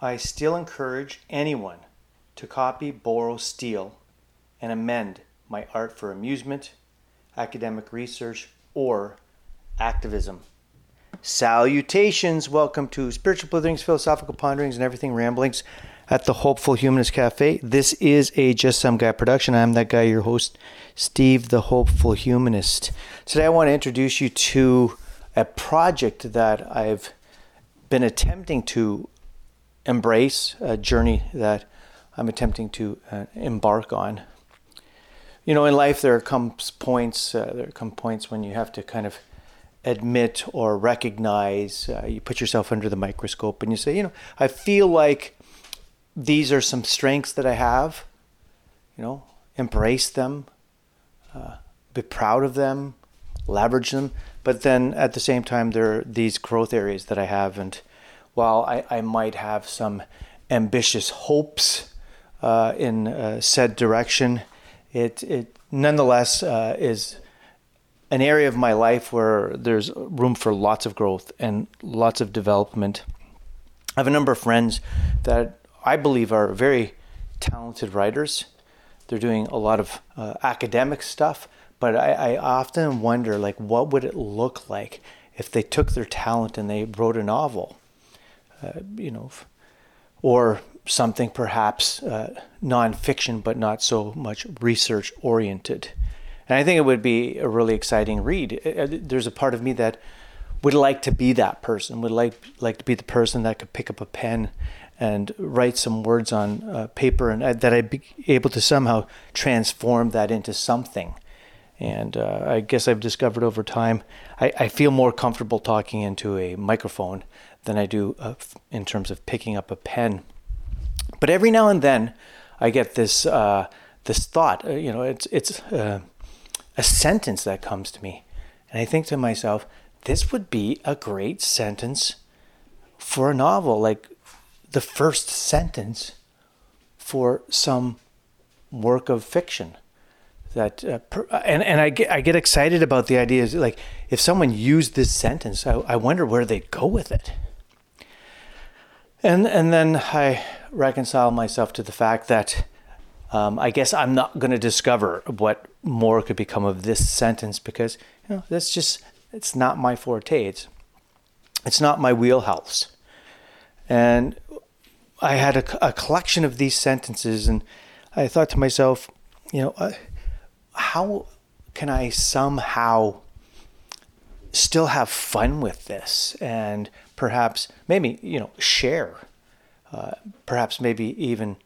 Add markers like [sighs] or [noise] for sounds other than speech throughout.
I still encourage anyone to copy, borrow, steal, and amend my art for amusement, academic research, or activism. Salutations! Welcome to Spiritual Blitherings, Philosophical Ponderings, and Everything Ramblings at the Hopeful Humanist Cafe. This is a Just Some Guy production. I'm that guy, your host, Steve the Hopeful Humanist. Today I want to introduce you to a project that I've been attempting to embrace, a journey that I'm attempting to uh, embark on. You know, in life there comes points, uh, there come points when you have to kind of admit or recognize, uh, you put yourself under the microscope and you say, you know, I feel like these are some strengths that I have, you know, embrace them, uh, be proud of them, leverage them. But then at the same time, there are these growth areas that I have. And while I, I might have some ambitious hopes uh, in uh, said direction, it, it nonetheless uh, is an area of my life where there's room for lots of growth and lots of development. I have a number of friends that I believe are very talented writers. They're doing a lot of uh, academic stuff, but I, I often wonder, like, what would it look like if they took their talent and they wrote a novel, uh, you know, or something perhaps uh, nonfiction, but not so much research oriented. And I think it would be a really exciting read. Uh, uh, there's a part of me that would like to be that person, would like like to be the person that could pick up a pen and write some words on uh, paper and uh, that I'd be able to somehow transform that into something and uh, I guess I've discovered over time, I, I, feel more comfortable talking into a microphone than I do uh, in terms of picking up a pen. But every now and then, I get this uh, this thought. Uh, you know, it's it's uh, a sentence that comes to me, and I think to myself, this would be a great sentence for a novel, like the first sentence for some work of fiction that uh, per, and and I get I get excited about the ideas like if someone used this sentence, I, I wonder where they'd go with it. And and then I reconcile myself to the fact that um, I guess I'm not going to discover what more could become of this sentence because you know that's just it's not my forte. It's it's not my wheelhouse. And I had a, a collection of these sentences, and I thought to myself, you know. Uh, how can I somehow still have fun with this? And perhaps maybe you know share uh, perhaps maybe even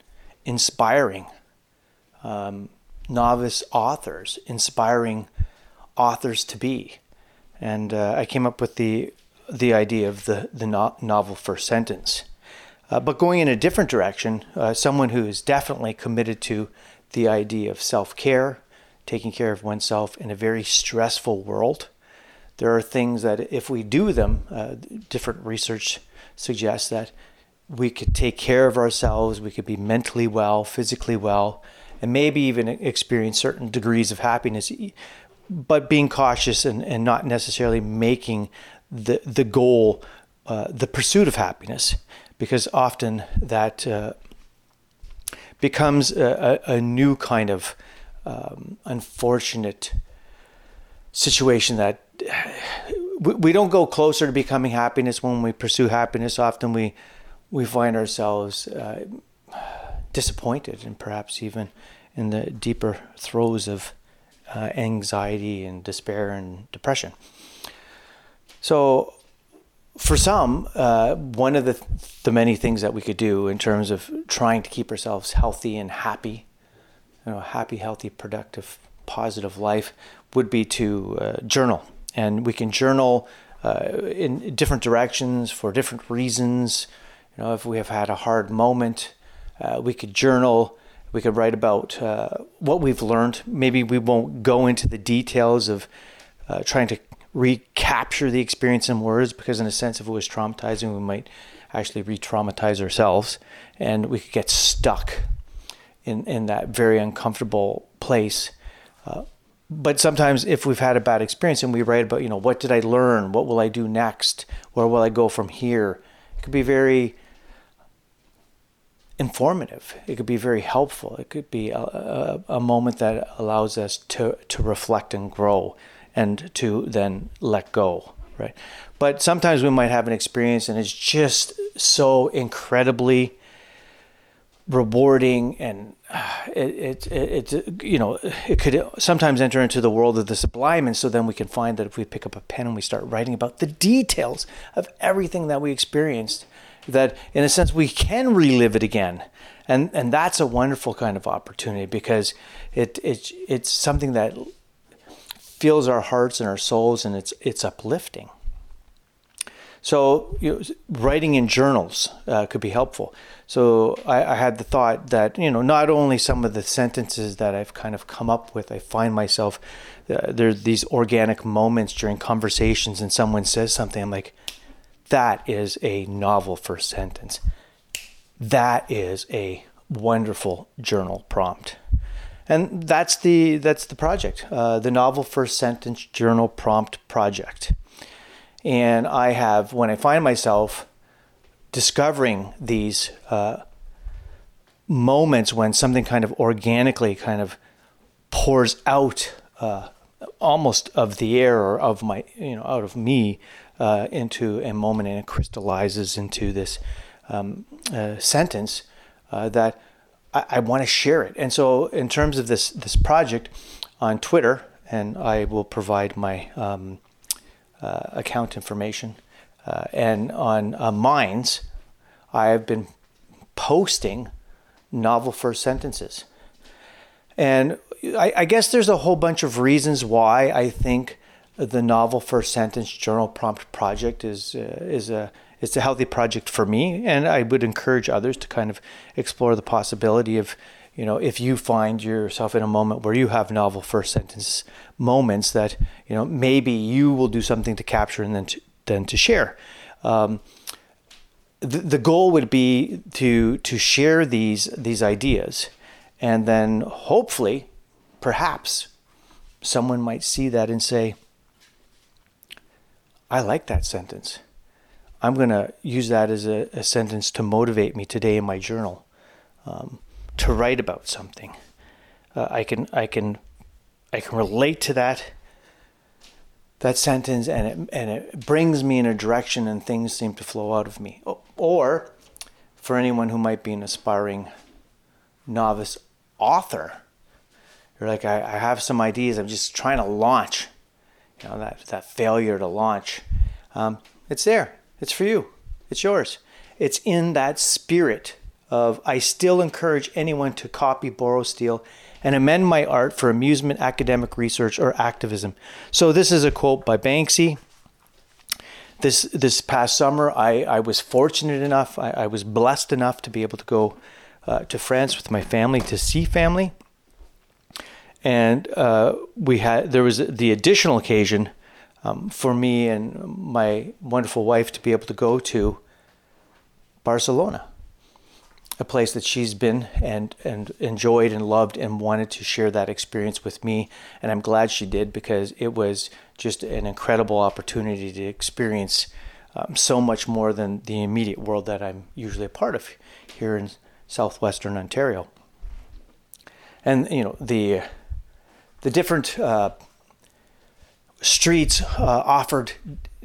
inspiring um, novice authors inspiring authors to be. And uh, I came up with the the idea of the the no- novel first sentence. Uh, but going in a different direction uh, someone who is definitely committed to the idea of self-care taking care of oneself in a very stressful world. There are things that, if we do them, uh, different research suggests that we could take care of ourselves, we could be mentally well, physically well, and maybe even experience certain degrees of happiness, but being cautious and, and not necessarily making the, the goal uh, the pursuit of happiness, because often that uh, becomes a, a, a, new kind of um, unfortunate situation that we, we don't go closer to becoming happiness when we pursue happiness. Often we we find ourselves uh, disappointed and perhaps even in the deeper throes of uh, anxiety and despair and depression. So, for some, uh, one of the, the many things that we could do in terms of trying to keep ourselves healthy and happy you know, happy, healthy, productive, positive life would be to uh, journal. And we can journal uh, in different directions for different reasons. You know, if we have had a hard moment, uh, we could journal. We could write about uh, what we've learned. Maybe we won't go into the details of uh, trying to recapture the experience in words because, in a sense, if it was traumatizing, we might actually re traumatize ourselves and we could get stuck in, in that very uncomfortable place. Uh, but sometimes if we've had a bad experience and we write about, you know, what did I learn? What will I do next? Where will I go from here? It could be very informative. It could be very helpful. It could be a, a, a, moment that allows us to, to reflect and grow and to then let go, right? But sometimes we might have an experience and it's just so incredibly rewarding and uh, it, it, it, you know it could sometimes enter into the world of the sublime. And so then we can find that if we pick up a pen and we start writing about the details of everything that we experienced that in a sense we can relive it again. And and that's a wonderful kind of opportunity because it, it it's something that fills our hearts and our souls and it's it's uplifting so you know, writing in journals uh, could be helpful. So I, I, had the thought that you know not only some of the sentences that I've kind of come up with, I find myself uh, there's these organic moments during conversations, and someone says something, I'm like, that is a novel first sentence. That is a wonderful journal prompt and that's the that's the project uh, the novel first sentence journal prompt project and I have, when I find myself discovering these uh, moments when something kind of organically kind of pours out uh, almost of the air or of my, you know, out of me uh, into a moment and it crystallizes into this um, uh, sentence uh, that I, I want to share it. And so, in terms of this, this project on Twitter, and I will provide my um, account information. Uh, and on uh, Minds, I have been posting novel first sentences. And I, I, guess there's a whole bunch of reasons why I think the novel first sentence journal prompt project is uh, is a it's a healthy project for me, and I would encourage others to kind of explore the possibility of you know, if you find yourself in a moment where you have novel first sentence moments that, you know, maybe you will do something to capture and then to, then to share. Um, the, the goal would be to to share these these ideas, and then hopefully, perhaps, someone might see that and say, "I like that sentence. I'm going to use that as a, a, sentence to motivate me today in my journal." Um, to write about something. Uh, I can I can I can relate to that that sentence and it and it brings me in a direction and things seem to flow out of me. Or for anyone who might be an aspiring novice author, you're like I, I have some ideas. I'm just trying to launch. You know that that failure to launch. Um, it's there. It's for you. It's yours. It's in that spirit of I still encourage anyone to copy, borrow, steal, and amend my art for amusement, academic research, or activism. So this is a quote by Banksy. This this past summer, I, I was fortunate enough, I, I was blessed enough to be able to go uh, to France with my family to see family, and uh, we had there was the additional occasion um, for me and my wonderful wife to be able to go to Barcelona a place that she's been and and enjoyed and loved and wanted to share that experience with me. And I'm glad she did because it was just an incredible opportunity to experience um, so much more than the immediate world that I'm usually a part of here in southwestern Ontario. And you know the the different uh, streets uh, offered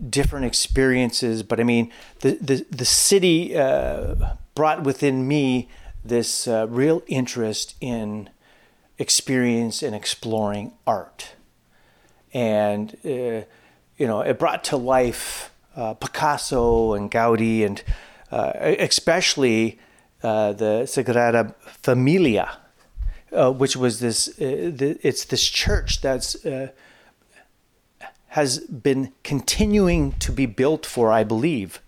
different experiences. But I mean the the, the city uh, brought within me this uh, real interest in experience and exploring art. And, uh, you know, it brought to life uh, Picasso and Gaudi and uh, especially uh, the Sagrada Familia, uh, which was this, the, it's this church that's has been continuing to be built for, I believe,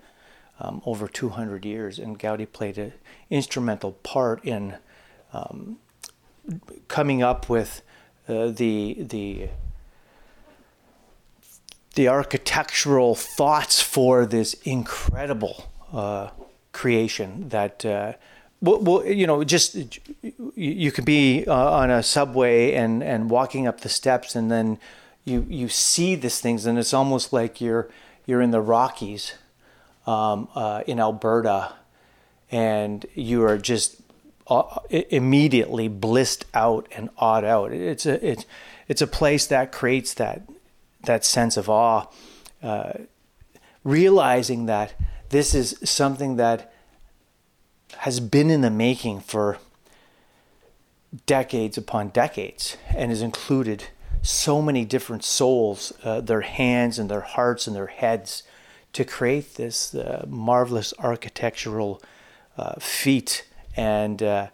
um, over 200 years, and Gaudi played an instrumental part in um, coming up with uh, the the the architectural thoughts for this incredible uh, creation that. Uh, well, well, you know, just you could be uh, on a subway and, and walking up the steps, and then you you see these things, and it's almost like you're you're in the Rockies, um, uh, in Alberta, and you are just uh, immediately blissed out and awed out. It's a it's it's a place that creates that that sense of awe, uh, realizing that this is something that has been in the making for decades upon decades and has included so many different souls, uh, their hands and their hearts and their heads, to create this uh, marvelous architectural uh, feat and uh,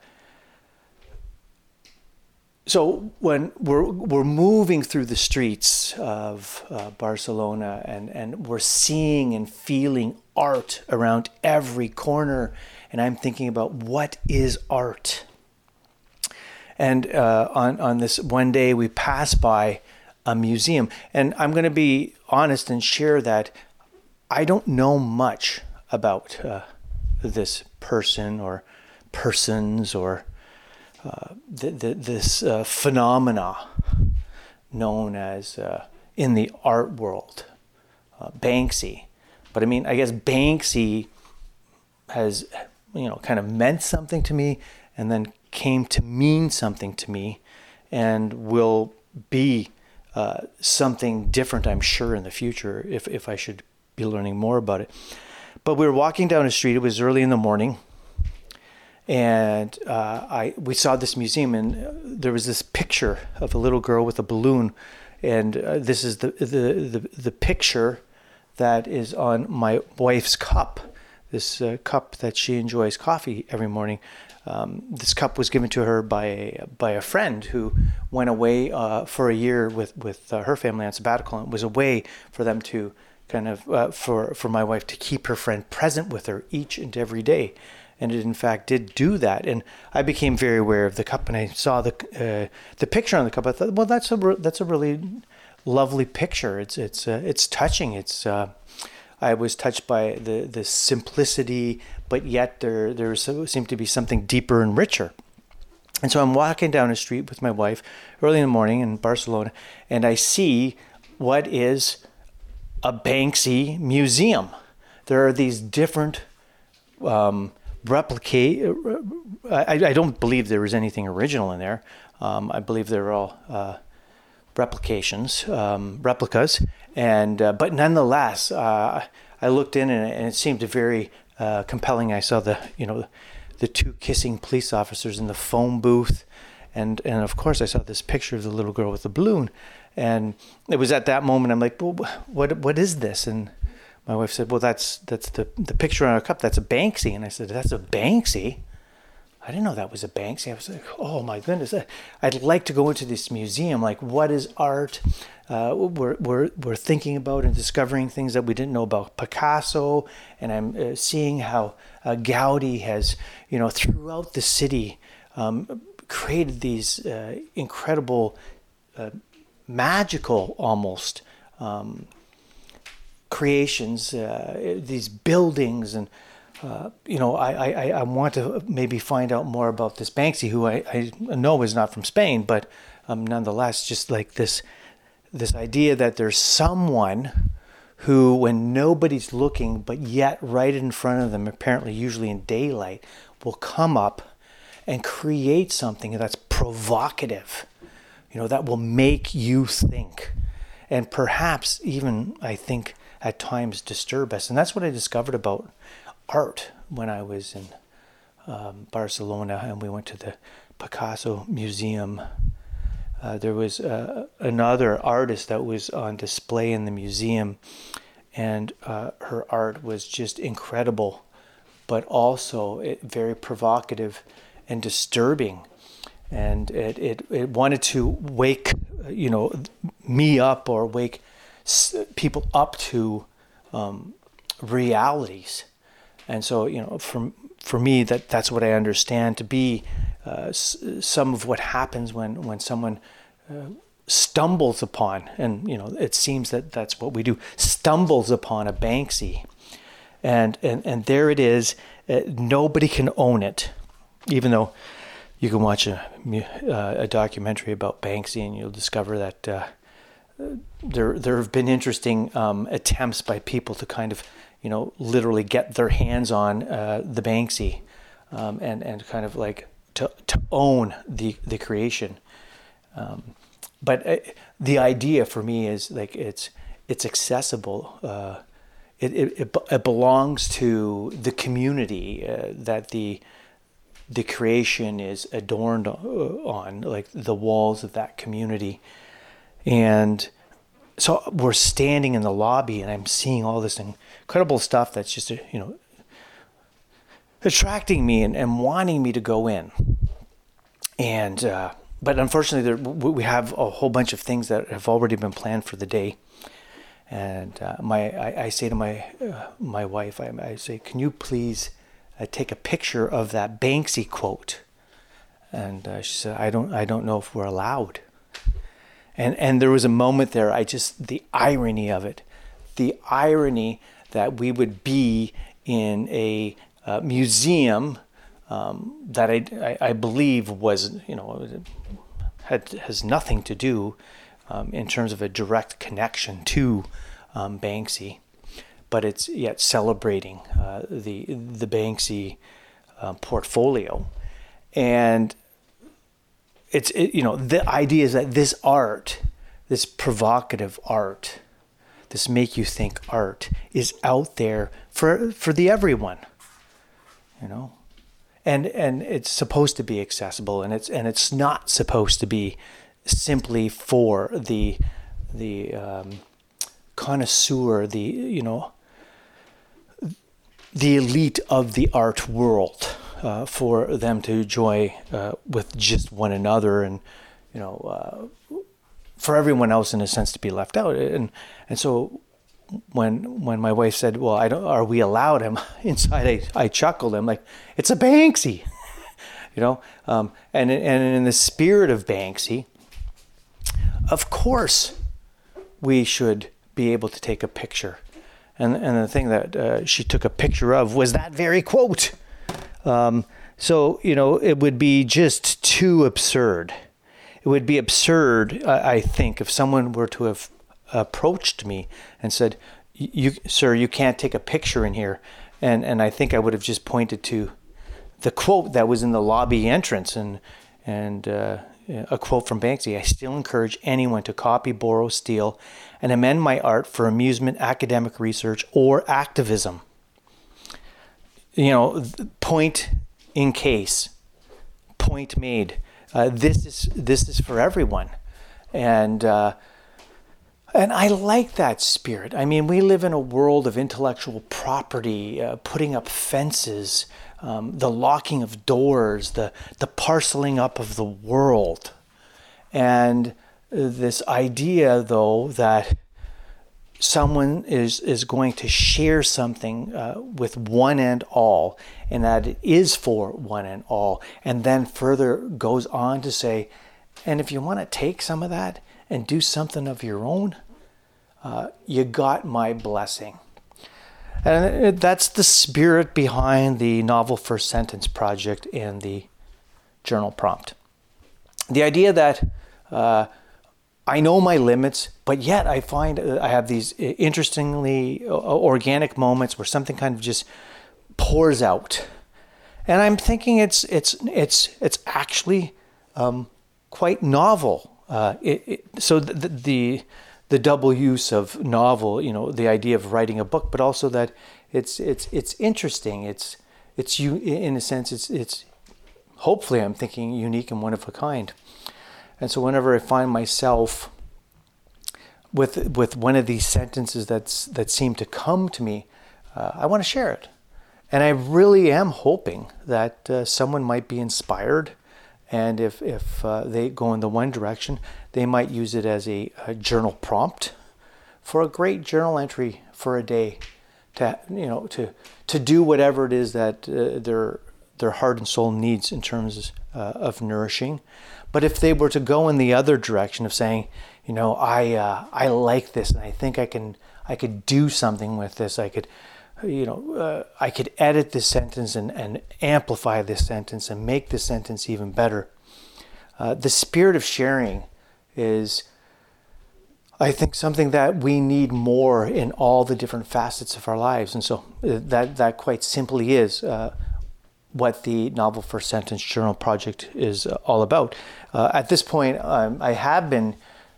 so when we're we're moving through the streets of uh, Barcelona and and we're seeing and feeling art around every corner, and I'm thinking about what is art. And uh, on on this one day we pass by a museum, and I'm going to be honest and share that I don't know much about uh, this person or persons or uh, the, the, this uh, phenomena known as uh, in the art world, uh, Banksy. But I mean, I guess Banksy has, you know, kind of meant something to me and then came to mean something to me and will be uh, something different, I'm sure, in the future if, if I should be learning more about it. But we were walking down a street, it was early in the morning and uh, I we saw this museum, and there was this picture of a little girl with a balloon, and uh, this is the, the the the picture that is on my wife's cup, this uh, cup that she enjoys coffee every morning. Um, this cup was given to her by a, by a friend who went away uh, for a year with with uh, her family on sabbatical, and was a way for them to kind of for for my wife to keep her friend present with her each and every day and it in fact did do that. And I became very aware of the cup, and I saw the uh, the picture on the cup. I thought, well, that's a re- that's a really lovely picture. It's it's uh, it's touching. It's uh, I was touched by the the simplicity, but yet there there seemed to be something deeper and richer. And so I'm walking down a street with my wife early in the morning in Barcelona, and I see what is a Banksy museum. There are these different um, replicate. I, I don't believe there was anything original in there. Um, I believe they're all uh, replications, um, replicas, and uh, but nonetheless, uh, I looked in and, and, it seemed very uh, compelling. I saw the you know the two kissing police officers in the phone booth, and and of course I saw this picture of the little girl with the balloon, and it was at that moment I'm like, well, what what is this? And my wife said, "Well, that's that's the the picture on our cup. That's a Banksy." And I said, "That's a Banksy." I didn't know that was a Banksy. I was like, "Oh my goodness! I'd like to go into this museum. Like, what is art?" Uh, we're we're we're thinking about and discovering things that we didn't know about Picasso, and I'm uh, seeing how uh, Gaudi has, you know, throughout the city, um, created these uh, incredible, uh, magical almost. Um, creations, uh, these buildings, and uh, you know, I, I, I want to maybe find out more about this Banksy, who I, I know is not from Spain, but um, nonetheless, just like this this idea that there's someone who, when nobody's looking, but yet right in front of them, apparently usually in daylight, will come up and create something that's provocative, you know, that will make you think. And perhaps even, I think, at times disturb us. And that's what I discovered about art when I was in um, Barcelona and we went to the Picasso Museum. Uh, there was uh, another artist that was on display in the museum, and uh, her art was just incredible, but also it, very provocative and disturbing. And it, it, it wanted to wake, you know, me up or wake people up to um, realities. And so, you know, for, for me, that, that's what I understand to be uh, s- some of what happens when, when someone uh, stumbles upon, and, you know, it seems that that's what we do, stumbles upon a Banksy. And, and, and there it is. Uh, nobody can own it, even though you can watch a, uh, a documentary about Banksy and you'll discover that uh, there there have been interesting um, attempts by people to kind of you know, literally get their hands on uh, the Banksy um, and and kind of like to to own the the creation. Um, but uh, the idea for me is like it's it's accessible. Uh, it, it, it belongs to the community uh, that the the creation is adorned uh, on, like the walls of that community, and so we're standing in the lobby, and I'm seeing all this incredible stuff that's just you know attracting me and, and wanting me to go in, and uh, but unfortunately, there, we have a whole bunch of things that have already been planned for the day. And uh, my, I, I, say to my, uh, my wife, I, I, say, can you please uh, take a picture of that Banksy quote? And uh, she said, I don't, I don't know if we're allowed. And, and there was a moment there, I just, the irony of it, the irony that we would be in a uh, museum um, that I, I, I, believe was, you know, had, has nothing to do um, in terms of a direct connection to um, Banksy, but it's yet celebrating uh, the the Banksy uh, portfolio, and it's it, you know the idea is that this art, this provocative art, this make you think art is out there for for the everyone, you know? And and it's supposed to be accessible and it's and it's not supposed to be simply for the the um, connoisseur the you know the elite of the art world uh, for them to enjoy uh, with just one another and you know uh, for everyone else in a sense to be left out and and so when when my wife said, "Well, I don't, are we allowed?" him [laughs] inside, I, I chuckled. I'm like, "It's a Banksy," [laughs] you know. Um, and and in the spirit of Banksy, of course, we should be able to take a picture. And and the thing that uh, she took a picture of was that very quote. Um, so you know, it would be just too absurd. It would be absurd, I, I think, if someone were to have approached me and said, "You, sir, you can't take a picture in here," and and I think I would have just pointed to the quote that was in the lobby entrance and and uh, a quote from Banksy. I still encourage anyone to copy, borrow, steal, and amend my art for amusement, academic research, or activism. You know, point in case, point made. Uh, this is this is for everyone, and. Uh, and I like that spirit. I mean, we live in a world of intellectual property, uh, putting up fences, um, the locking of doors, the, the parceling up of the world. And this idea, though, that someone is, is going to share something uh, with one and all, and that it is for one and all, and then further goes on to say, and if you want to take some of that, and do something of your own, uh, you got my blessing. And that's the spirit behind the novel first sentence project and the journal prompt. The idea that uh, I know my limits, but yet I find uh, I have these interestingly uh, organic moments where something kind of just pours out, and I'm thinking it's it's it's it's actually um, quite novel. Uh, it, it, so the, the, the double use of novel, you know, the idea of writing a book, but also that it's it's it's interesting. It's it's you in a sense. It's it's hopefully I'm thinking unique and one of a kind. And so whenever I find myself with with one of these sentences that's that seem to come to me, uh, I want to share it. And I really am hoping that uh, someone might be inspired and if, if uh, they go in the one direction, they might use it as a, a, journal prompt for a great journal entry for a day to, you know, to, to do whatever it is that uh, their, their heart and soul needs in terms uh, of nourishing. But if they were to go in the other direction of saying, you know, I, uh, I like this and I think I can, I could do something with this. I could, you know, uh, I could edit this sentence and, and amplify this sentence and make this sentence even better. Uh, the spirit of sharing is, I think something that we need more in all the different facets of our lives. And so uh, that, that quite simply is uh, what the Novel First Sentence Journal Project is uh, all about. Uh, at this point, um, I have been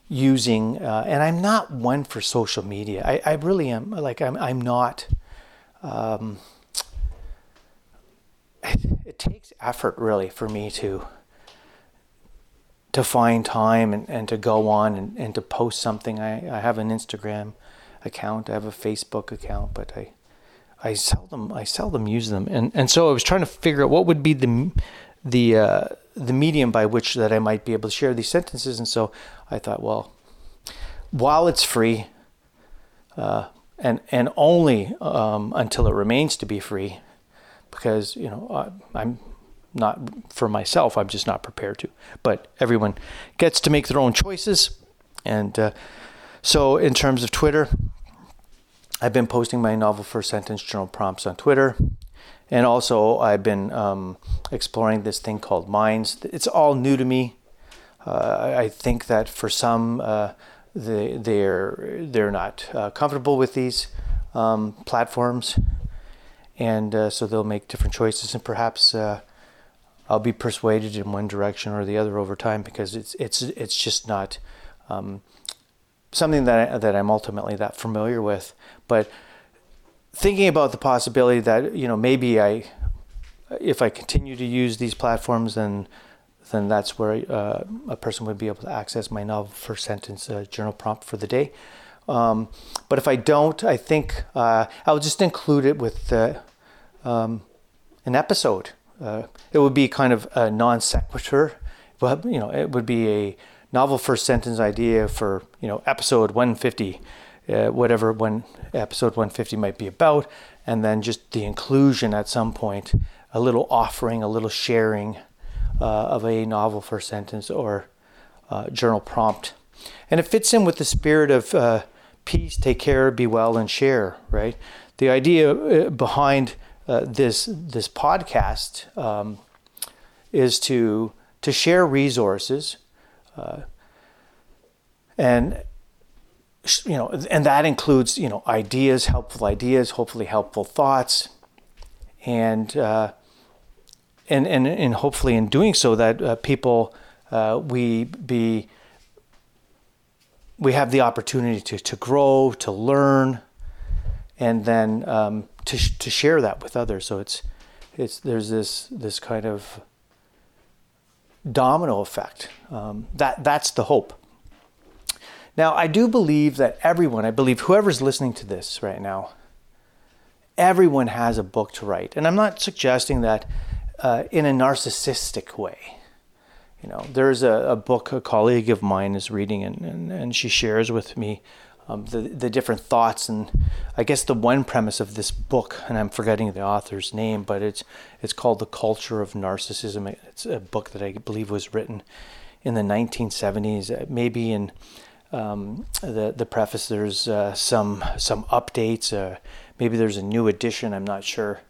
using, uh, and I'm not one for social media. I, I really am. Like, I'm, I'm not. Um, it, [sighs] it takes effort, really, for me to to find time and, and to go on and, and to post something. I, I have an Instagram account, I have a Facebook account, but I I seldom I seldom use them. And and so I was trying to figure out what would be the the uh, the medium by which that I might be able to share these sentences. And so I thought, well, while it's free, uh, and and only um, until it remains to be free, because you know I, I'm not for myself. I'm just not prepared to. But everyone gets to make their own choices. And uh, so, in terms of Twitter, I've been posting my novel first sentence journal prompts on Twitter. And also, I've been um, exploring this thing called Minds. It's all new to me. Uh, I think that for some, uh, they, they're, they're not uh, comfortable with these um, platforms. And uh, so they'll make different choices. And perhaps uh, I'll be persuaded in one direction or the other over time because it's it's it's just not um, something that I, that I'm ultimately that familiar with. But thinking about the possibility that you know maybe I, if I continue to use these platforms, then then that's where uh, a person would be able to access my novel first sentence uh, journal prompt for the day. Um, but if I don't, I think uh, I'll just include it with um, an episode uh, it would be kind of a non sequitur. But you know, it would be a novel first sentence idea for you know episode 150, uh, whatever one episode 150 might be about, and then just the inclusion at some point, a little offering, a little sharing uh, of a novel first sentence or uh, journal prompt, and it fits in with the spirit of uh, peace, take care, be well, and share. Right, the idea uh, behind uh, this this podcast um, is to to share resources, uh, and you know, and that includes you know ideas, helpful ideas, hopefully helpful thoughts, and uh, and and and hopefully in doing so that uh, people uh, we be we have the opportunity to to grow, to learn, and then um, to to share that with others. So it's it's there's this this kind of domino effect. Um, that that's the hope. Now I do believe that everyone, I believe whoever's listening to this right now, everyone has a book to write, and I'm not suggesting that uh, in a narcissistic way. You know, there's a, a book a colleague of mine is reading, and, and, and she shares with me um, the the different thoughts and I guess the one premise of this book, and I'm forgetting the author's name, but it's it's called The Culture of Narcissism. It's a book that I believe was written in the 1970s, uh, maybe in um, the the preface. There's uh, some some updates. Uh, maybe there's a new edition. I'm not sure,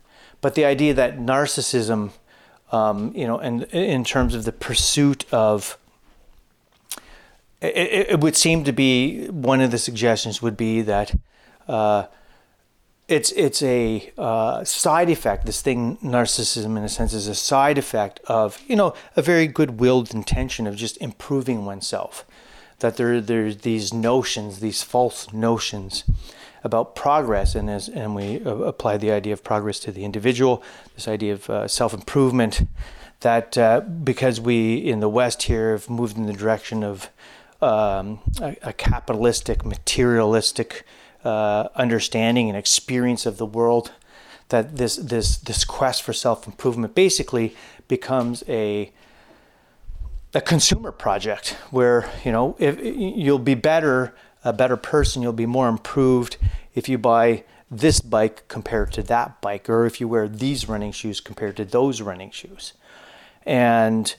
but the idea that narcissism, um, you know, and in terms of the pursuit of it, it, would seem to be one of the suggestions would be that uh, it's it's a uh, side effect. This thing, narcissism, in a sense, is a side effect of you know a very good-willed intention of just improving oneself. That there there's these notions, these false notions about progress, and as and we uh, apply the idea of progress to the individual, this idea of uh, self-improvement. That uh, because we in the West here have moved in the direction of um, a, a, capitalistic, materialistic uh, understanding and experience of the world, that this this this quest for self improvement basically becomes a a consumer project where you know if you'll be better a better person you'll be more improved if you buy this bike compared to that bike or if you wear these running shoes compared to those running shoes. And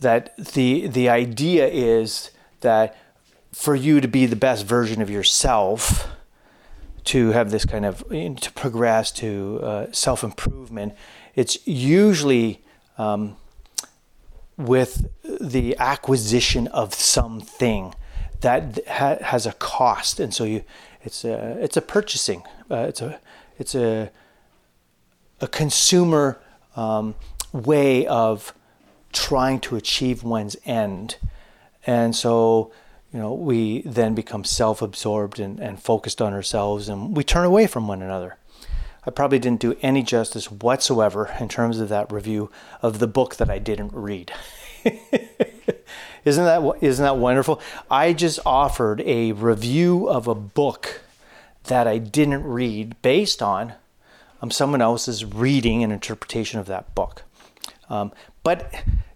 that the the idea is that for you to be the best version of yourself, to have this kind of to progress to uh, self improvement, it's usually um, with the acquisition of something that ha- has a cost, and so you it's a it's a purchasing uh, it's a it's a a consumer um, way of trying to achieve one's end, and so you know we then become self-absorbed and, and focused on ourselves, and we turn away from one another. I probably didn't do any justice whatsoever in terms of that review of the book that I didn't read. [laughs] isn't that isn't that wonderful? I just offered a review of a book that I didn't read based on um, someone else's reading and interpretation of that book. Um, but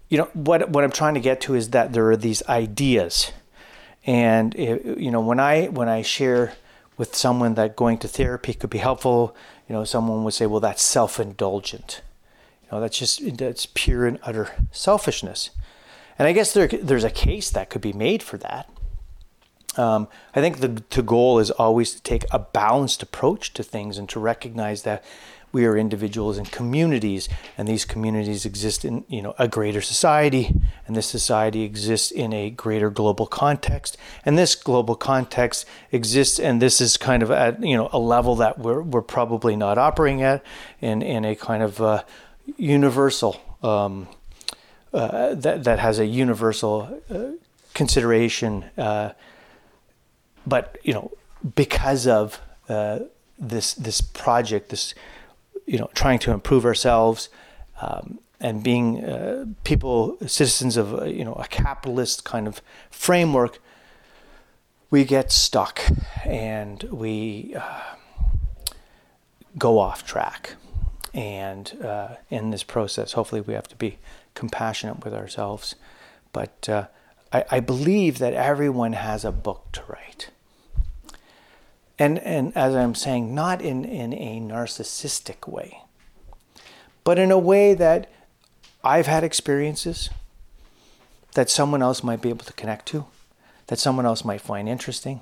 you know what what I'm trying to get to is that there are these ideas, and it, you know when I when I share with someone that going to therapy could be helpful, you know someone would say, well that's self-indulgent. You know that's just that's pure and utter selfishness. And I guess there, there's a case that could be made for that. Um, I think the, the goal is always to take a balanced approach to things and to recognize that we are individuals and communities, and these communities exist in you know a greater society, and this society exists in a greater global context, and this global context exists, and this is kind of at you know a level that we're we're probably not operating at, in in a kind of uh, universal. Um, uh, that that has a universal uh, consideration uh, but you know, because of uh, this this project, this you know, trying to improve ourselves um, and being uh, people, citizens of uh, you know a capitalist kind of framework, we get stuck and we uh, go off track. And uh, in this process, hopefully, we have to be compassionate with ourselves. But uh, I, I believe that everyone has a book to write and and as I'm saying, not in, in a narcissistic way, but in a way that I've had experiences that someone else might be able to connect to, that someone else might find interesting,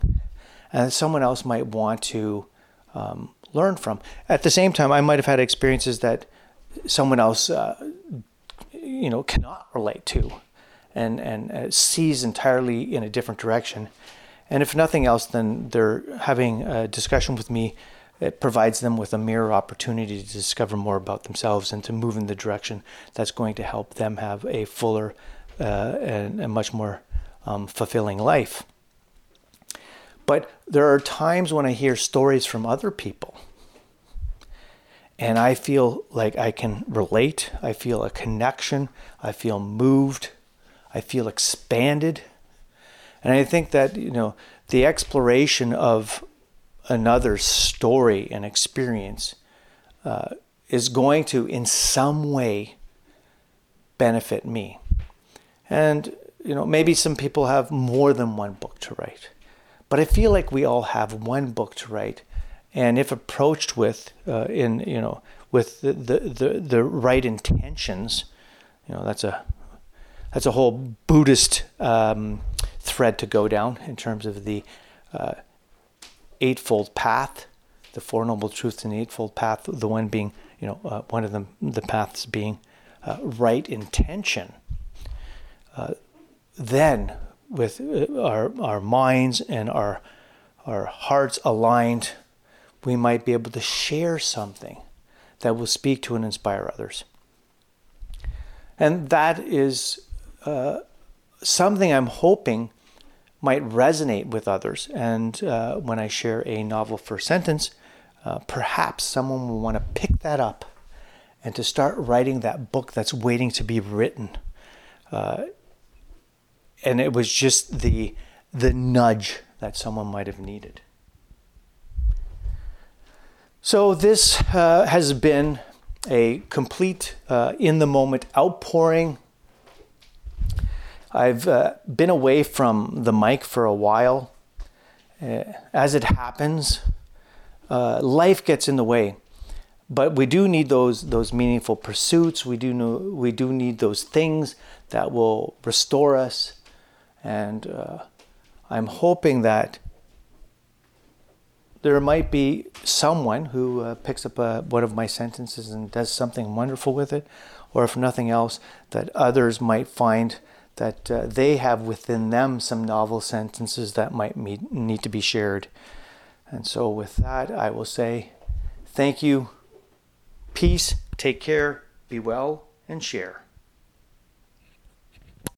and that someone else might want to um, learn from. At the same time, I might have had experiences that someone else, uh, you know, cannot relate to, and and uh, sees entirely in a different direction and if nothing else, then they're having a discussion with me. It provides them with a mirror opportunity to discover more about themselves and to move in the direction that's going to help them have a fuller uh, and a much more um, fulfilling life. But there are times when I hear stories from other people and I feel like I can relate. I feel a connection. I feel moved. I feel expanded. And I think that, you know, the exploration of another's story and experience uh, is going to, in some way, benefit me. And, you know, maybe some people have more than one book to write. But I feel like we all have one book to write. And if approached with, uh, in, you know, with the, the, the, the right intentions, you know, that's a, that's a whole Buddhist um, thread to go down in terms of the uh, eightfold path, the Four Noble Truths in the Eightfold Path. The one being, you know, uh, one of them, the paths being uh, right intention. Uh, then, with uh, our our minds and our our hearts aligned, we might be able to share something that will speak to and inspire others. And that is uh, something I'm hoping might resonate with others. And uh, when I share a novel first sentence, uh, perhaps someone will want to pick that up and to start writing that book that's waiting to be written. Uh, and it was just the the nudge that someone might have needed. So this uh, has been a complete uh, in the moment outpouring I've uh, been away from the mic for a while. Uh, as it happens, uh, life gets in the way, but we do need those those meaningful pursuits. We do know we do need those things that will restore us, and uh, I'm hoping that there might be someone who uh, picks up uh, one of my sentences and does something wonderful with it, or if nothing else, that others might find that uh, they have within them some novel sentences that might meet, need to be shared. And so, with that, I will say thank you, peace, take care, be well, and share.